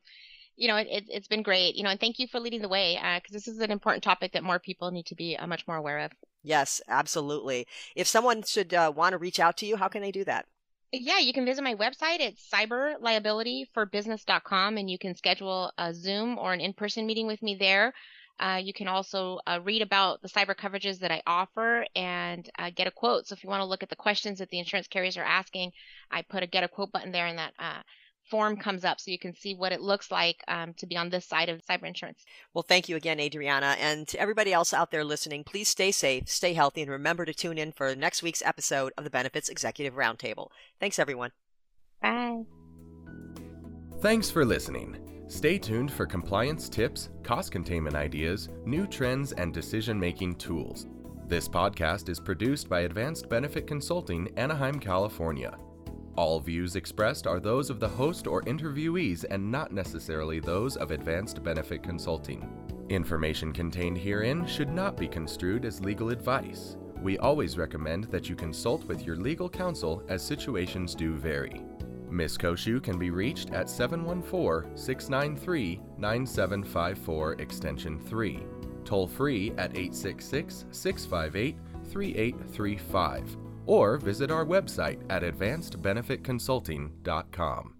you know, it, has been great. You know, and thank you for leading the way because uh, this is an important topic that more people need to be uh, much more aware of. Yes, absolutely. If someone should uh, want to reach out to you, how can they do that? Yeah, you can visit my website. It's cyberliabilityforbusiness.com, and you can schedule a Zoom or an in-person meeting with me there. Uh, you can also uh, read about the cyber coverages that I offer and uh, get a quote. So if you want to look at the questions that the insurance carriers are asking, I put a get a quote button there, and that uh, form comes up so you can see what it looks like um, to be on this side of cyber insurance. Well, thank you again, Adriana. And to everybody else out there listening, please stay safe, stay healthy, and remember to tune in for next week's episode of the Benefits Executive Roundtable. Thanks, everyone. Bye. Thanks for listening. Stay tuned for compliance tips, cost containment ideas, new trends, and decision making tools. This podcast is produced by Advanced Benefit Consulting, Anaheim, California. All views expressed are those of the host or interviewees and not necessarily those of Advanced Benefit Consulting. Information contained herein should not be construed as legal advice. We always recommend that you consult with your legal counsel as situations do vary. Ms. Cociu can be reached at 714 693 9754 Extension 3, toll free at 866 658 3835, or visit our website at advancedbenefitconsulting.com.